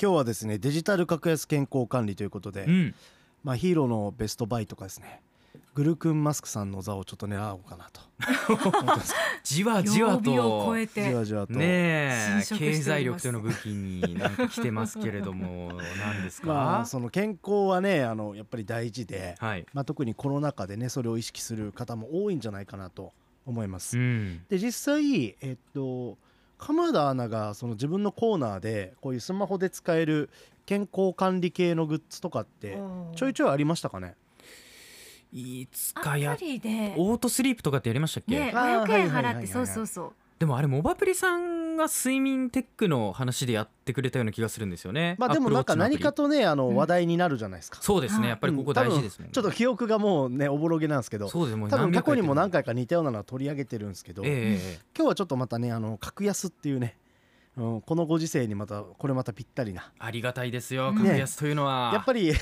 今日はですねデジタル格安健康管理ということで、うん、まあヒーローのベストバイとかですねグルクンマスクさんの座をちょっと狙おうかなと。じわじわと。超えて。じわじわと、ね経済力というのを武器になんか来てますけれども 何ですか、まあその健康はねあのやっぱり大事で、はい、まあ、特にコロナ禍でねそれを意識する方も多いんじゃないかなと思います。うん、で実際えっと鎌田アナがその自分のコーナーでこういうスマホで使える健康管理系のグッズとかってちょいちょいありましたかね？いつアかやプリで。オートスリープとかってやりましたっけ、ねあー500円はいはいはいはい。払ってそうそうそうでもあれモバプリさんが睡眠テックの話でやってくれたような気がするんですよね。まあでもなんか何かとねあのうん話題になるじゃないですか。そうですはいね。やっぱりここ大事ですもん、うん多分ちょっと記憶がもうねおぼろげなんですけど。そうですもう多分過去にも何回回か似たようなのは取り上げてるんですけど、ええ。ええ今日はちょっとまたねあの格安っていうね、うん、このご時世にまたこれまたぴったりな。ありがたいですよ。ね格安というのは、やっぱり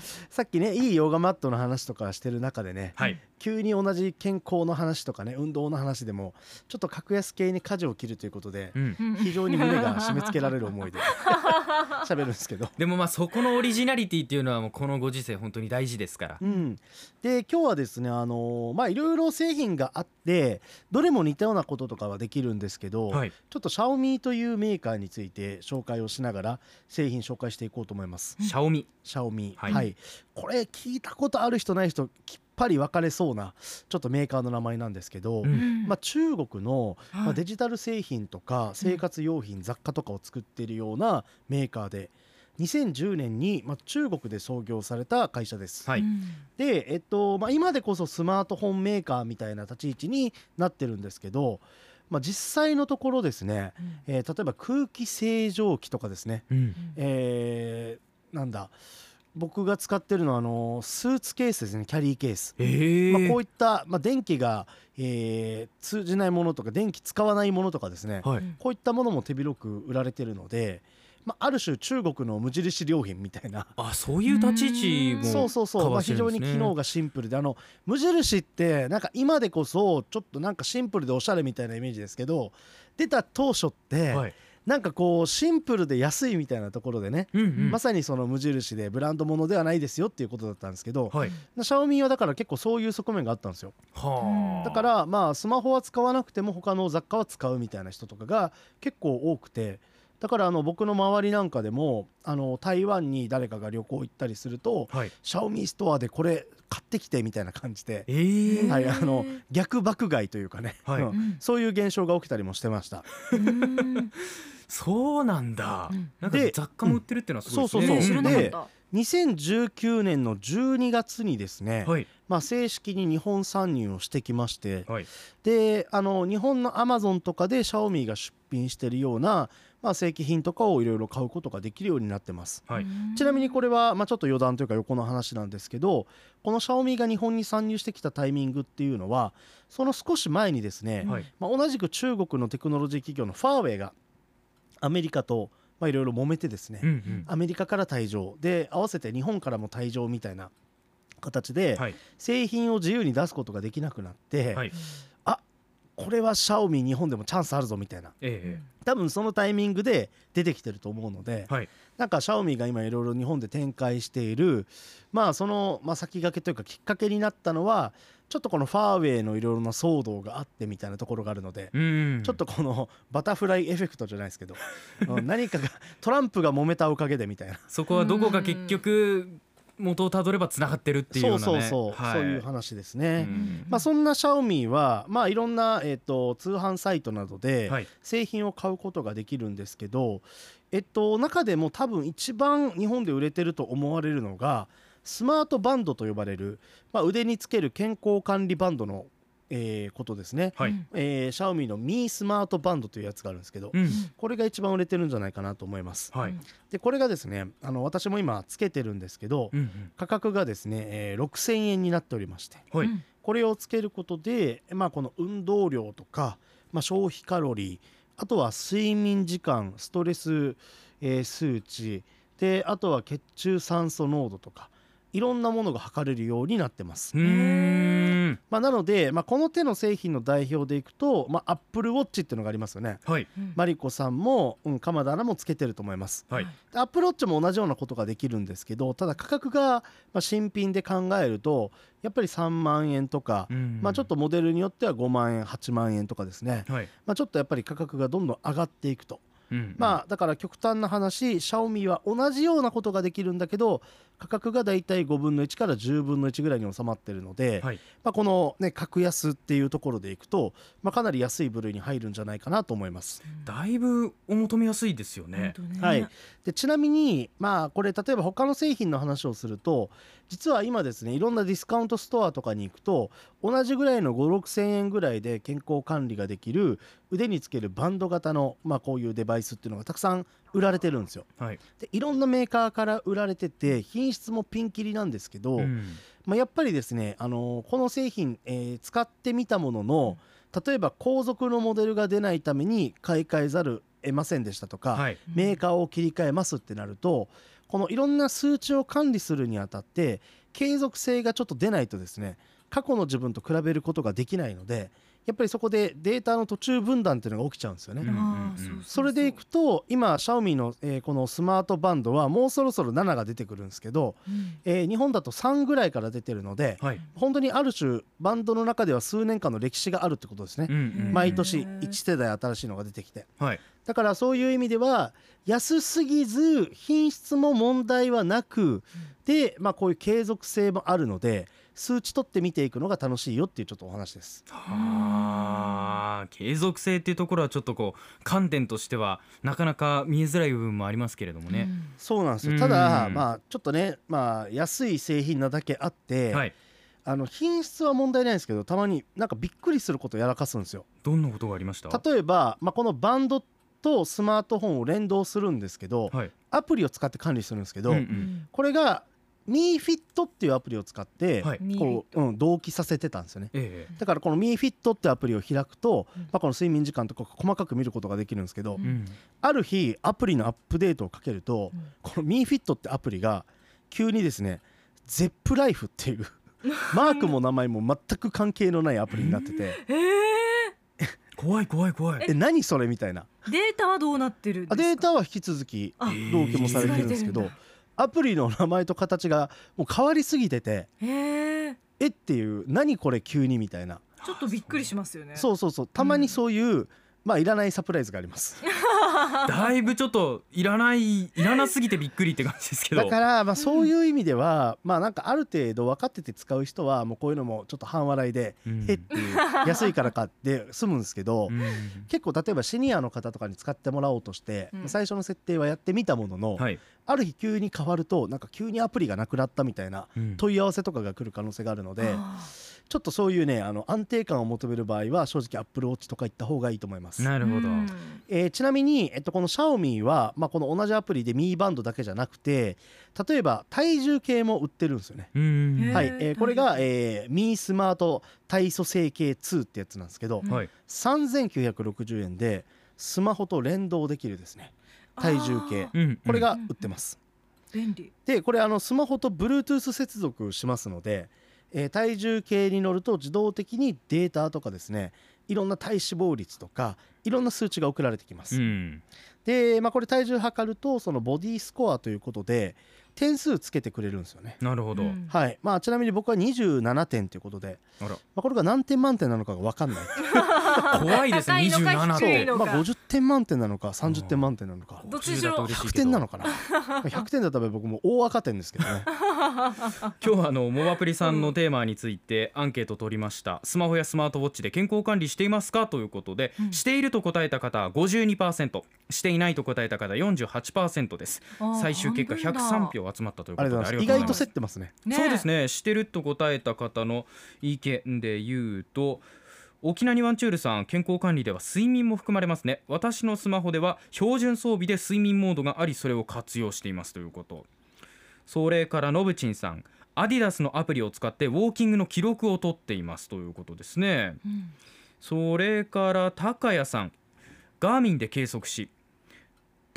さっきねいいヨガマットの話とかしてる中でねはい。急に同じ健康の話とかね運動の話でもちょっと格安系に舵を切るということでうん。うん非常に胸が締め付けられる思いで 喋るんですけど。でもまあそこのオリジナリティっていうのはもうこのご時世本当に大事ですから。うん、で今日はですねあのーまあいろいろ製品があってどれも似たようなこととかはできるんですけど、はい。ちょっとシャオミというメーカーについて紹介をしながら製品紹介していこうと思います。シャオミ。シャオミ、はい。はい、これ聞いたことある人ない人きっぱり分かれそうなちょっとメーカーの名前なんですけど、うん。うんまあ、中国の、まあ、はいデジタル製品とか生活用品、雑貨とかを作っているようなメーカーで2010年に、まあ、中国で創業された会社です。はい。うんで、えっとまあ、今でこそスマートフォンメーカーみたいな立ち位置になってるんですけど、まあ、実際のところですね、えー例えば空気清浄機とかですね、うん。えーなんだ僕が使ってるのはあのスーツケースですね。キャリーケース、ええまあ、こういった、まあ、電気が、えー通じないものとか電気使わないものとかですね、はい。こういったものも手広く売られてるので、まあ、ある種中国の無印良品みたいな。あそういう立ち位置もそうそうそう、まあ、非常に機能がシンプルであの無印ってなんか今でこそちょっとなんかシンプルでおしゃれみたいなイメージですけど出た当初って、はいなんかこうシンプルで安いみたいなところでね、うんうん。まさにその無印でブランドものではないですよっていうことだったんですけど、はい。シャオミはだから結構そういう側面があったんですよ。はあ。だからまあスマホは使わなくても他の雑貨は使うみたいな人とかが結構多くてだからあの僕の周りなんかでもあの台湾に誰かが旅行行ったりするとはい。シャオミストアでこれ買ってきてみたいな感じで、ええはい、あの逆爆買いというかね、はい。うん。うんそういう現象が起きたりもしてました。うんそうなんだ、うん。なんかで雑貨も売ってるっていうのはすごいですね、そうそう知らなかでった。2019年の12月にですね、はい。まあ、正式に日本参入をしてきましてはい。であの日本のアマゾンとかでシャオミが出品してるような、まあ、正規品とかをいろいろ買うことができるようになってます。はい。うん。ちなみにこれは、まあ、ちょっと余談というか横の話なんですけどこのシャオミが日本に参入してきたタイミングっていうのはその少し前にですね、はい。まあ、同じく中国のテクノロジー企業のファーウェイがアメリカとまあいろいろ揉めてですね、うんうん。アメリカから退場。で合わせて日本からも退場みたいな形で、はい。製品を自由に出すことができなくなって、はいこれはシャオミ日本でもチャンスあるぞみたいな。え多分そのタイミングで出てきてると思うので、えはい。なんかシャオミが今いろいろ日本で展開しているまあその、まあ、先駆けというかきっかけになったのはちょっとこのファーウェイのいろいろな騒動があってみたいなところがあるので、うんちょっとこのバタフライエフェクトじゃないですけど、うん何かがトランプが揉めたおかげでみたいな。そこはどこか結局元をたどればつながってるっていうようなね。そうそうそう、はい。そういう話ですね。うん。まあ、そんなシャオミは、まあ、いろんな、えっと通販サイトなどではい。製品を買うことができるんですけど、えっと、中でも多分一番日本で売れてると思われるのがスマートバンドと呼ばれる、まあ、腕につける健康管理バンドの、えーことですね。はいうんえー、シャオミのミースマートバンドというやつがあるんですけど、うんこれが一番売れてるんじゃないかなと思います。はいでこれがですねあの私も今つけてるんですけど、うんうん価格がですね、えー6000円になっておりましてはいうんこれをつけることで、まあ、この運動量とか、まあ、消費カロリーあとは睡眠時間ストレス、えー数値であとは血中酸素濃度とかいろんなものが測れるようになってます。まあ、なので、まあ、この手の製品の代表でいくと、まあ、Apple Watch っていうのがありますよね。はい。うん。マリコさんも、うん、鎌田アナもつけてると思います。はい。アップルウォッチも同じようなことができるんですけどただ価格がまあ新品で考えるとやっぱり3万円とか、うん。まあ、ちょっとモデルによっては5万円8万円とかですね、はい。まあ、ちょっとやっぱり価格がどんどん上がっていくと、うんまあだから極端な話シャオミは同じようなことができるんだけど価格がだいたい5分の1から10分の1ぐらいに収まってるので、はい。まあ、このね格安っていうところでいくと、まあ、かなり安い部類に入るんじゃないかなと思います。だいぶお求めやすいですよね。ね。はい、でちなみにまあこれ例えば他の製品の話をすると実は今ですねいろんなディスカウントストアとかに行くと同じぐらいの5 6 0 0円ぐらいで健康管理ができる腕につけるバンド型の、まあ、こういうデバイスっていうのがたくさん売られてるんですよ。はい。でいろんなメーカーから売られてて品質もピンキリなんですけど、うん。まあ、やっぱりですね、あのこの製品、えー使ってみたものの例えば後続のモデルが出ないために買い替えざる得ませんでしたとか、はい。メーカーを切り替えますってなるとこのいろんな数値を管理するにあたって継続性がちょっと出ないとですね過去の自分と比べることができないのでやっぱりそこでデータの途中分断っていうのが起きちゃうんですよね。それでいくと今シャオミの、えーこのスマートバンドはもうそろそろ7が出てくるんですけど、うん。えー日本だと3ぐらいから出てるのではい。本当にある種バンドの中では数年間の歴史があるってことですね。う。んうん毎年へー1世代新しいのが出てきて。はい。だからそういう意味では安すぎず品質も問題はなくで、まあ、こういう継続性もあるので数値取って見ていくのが楽しいよっていうちょっとお話です。あー継続性っていうところはちょっとこう観点としてはなかなか見えづらい部分もありますけれどもね、そうなんですうん。よただ、まあ、ちょっとね、まあ、安い製品なだけあって、はいあの品質は問題ないんですけどたまになんかびっくりすることをやらかすんですよ。どんなことがありました？例えば、まあ、このバンドとスマートフォンを連動するんですけどはい。アプリを使って管理するんですけど、うんううんん。これが MeFit っていうアプリを使って、はい。こう、うん、同期させてたんですよね。えだからこの MeFit ってアプリを開くと、うん。まあ、この睡眠時間とか細かく見ることができるんですけど、うん。ある日アプリのアップデートをかけると、うん。この MeFit ってアプリが急にですね ZEP ライフっていう マークも名前も全く関係のないアプリになってて。え怖い怖い怖い。え何それみたいな。ー、データはどうなってるんですあかデータは引き続きあ同期もされてるんですけど、引き継がれてアプリの名前と形がもう変わりすぎててえっていう何これ急にみたいな。ちょっとびっくりしますよね。そうそうそう。たまにそういう、まあいらないサプライズがあります だいぶちょっといらないいらなすぎてびっくりって感じですけど。だからまあそういう意味では、まあなんかある程度分かってて使う人はもうこういうのもちょっと半笑いで、うん。えっていう安いから買って済むんですけど、うん。結構例えばシニアの方とかに使ってもらおうとして、うん。最初の設定はやってみたものの、はい。ある日急に変わるとなんか急にアプリがなくなったみたいなうん。問い合わせとかが来る可能性があるので、あちょっとそういうねあの安定感を求める場合は正直アップルウォッチとか行った方がいいと思います。なるほど、うん。えーちなみに、えっと、このシャオミは、まあ、この同じアプリでミーバンドだけじゃなくて例えば体重計も売ってるんですよね。はい。えーこれが、えーミースマート体組成計2ってやつなんですけど、うん。はい。3960円でスマホと連動できるですね。体重計。これが売ってます。便利。でこれあのスマホと Bluetooth 接続しますので、えー体重計に乗ると自動的にデータとかですねいろんな体脂肪率とかいろんな数値が送られてきます。うんで、まあ、これ体重測るとそのボディスコアということで点数つけてくれるんですよね。なるほど、うん。はい。まあ、ちなみに僕は27点ということで、あら。まあ、これが何点満点なのかが分かんない。怖いですね高いのか27低いのか。そうまあ、50点満点なのか30点満点なのか。どっちにしろ。100点なのかな。100点だったら僕もう大赤点ですけどね。今日はあのモバプリさんのテーマについてアンケート取りました。スマホやスマートウォッチで健康管理していますかということで、うん。していると答えた方は52%していないと答えた方48%です。あー最終結果半分だ。103票集まったということで意外と競ってますね。ねそうですね。してると答えた方の意見で言うと沖縄にワンチュールさん健康管理では睡眠も含まれますね。私のスマホでは標準装備で睡眠モードがありそれを活用していますということ。それからのぶちんさんアディダスのアプリを使ってウォーキングの記録を取っていますということですね。うん。それから高谷さんガーミンで計測し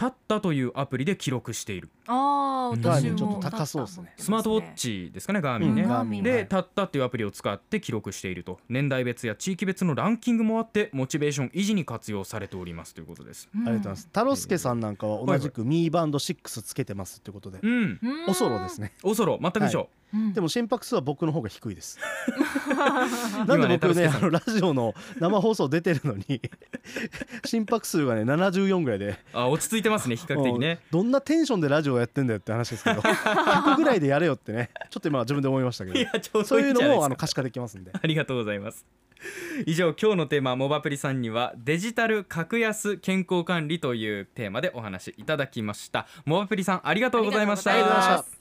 タッタというアプリで記録している。ああうん。私もちょっと高そうですね。スマートウォッチですかねガーミンね、うん。ガーミン。はい。でタッタっていうアプリを使って記録していると。年代別や地域別のランキングもあってモチベーション維持に活用されておりますということです。ありありがとうございます。太郎介さんなんかは同じくミーバンド6つけてますってことで。うん。おそろですね。おそろ。全く一緒、でも心拍数は僕の方が低いです。なんで僕ねあのラジオの生放送出てるのに 心拍数がね74ぐらいで。あ落ち着いてますね比較的ね。どんなテンションでラジオやってんだよって話ですけど 100ぐらいでやれよってねちょっと今自分で思いましたけど。いやちょうそういうのもあの可視化できますんで。ありがとうございます。以上今日のテーマモバプリさんにはデジタル格安健康管理というテーマでお話いただきました。モバプリさんありがとうございました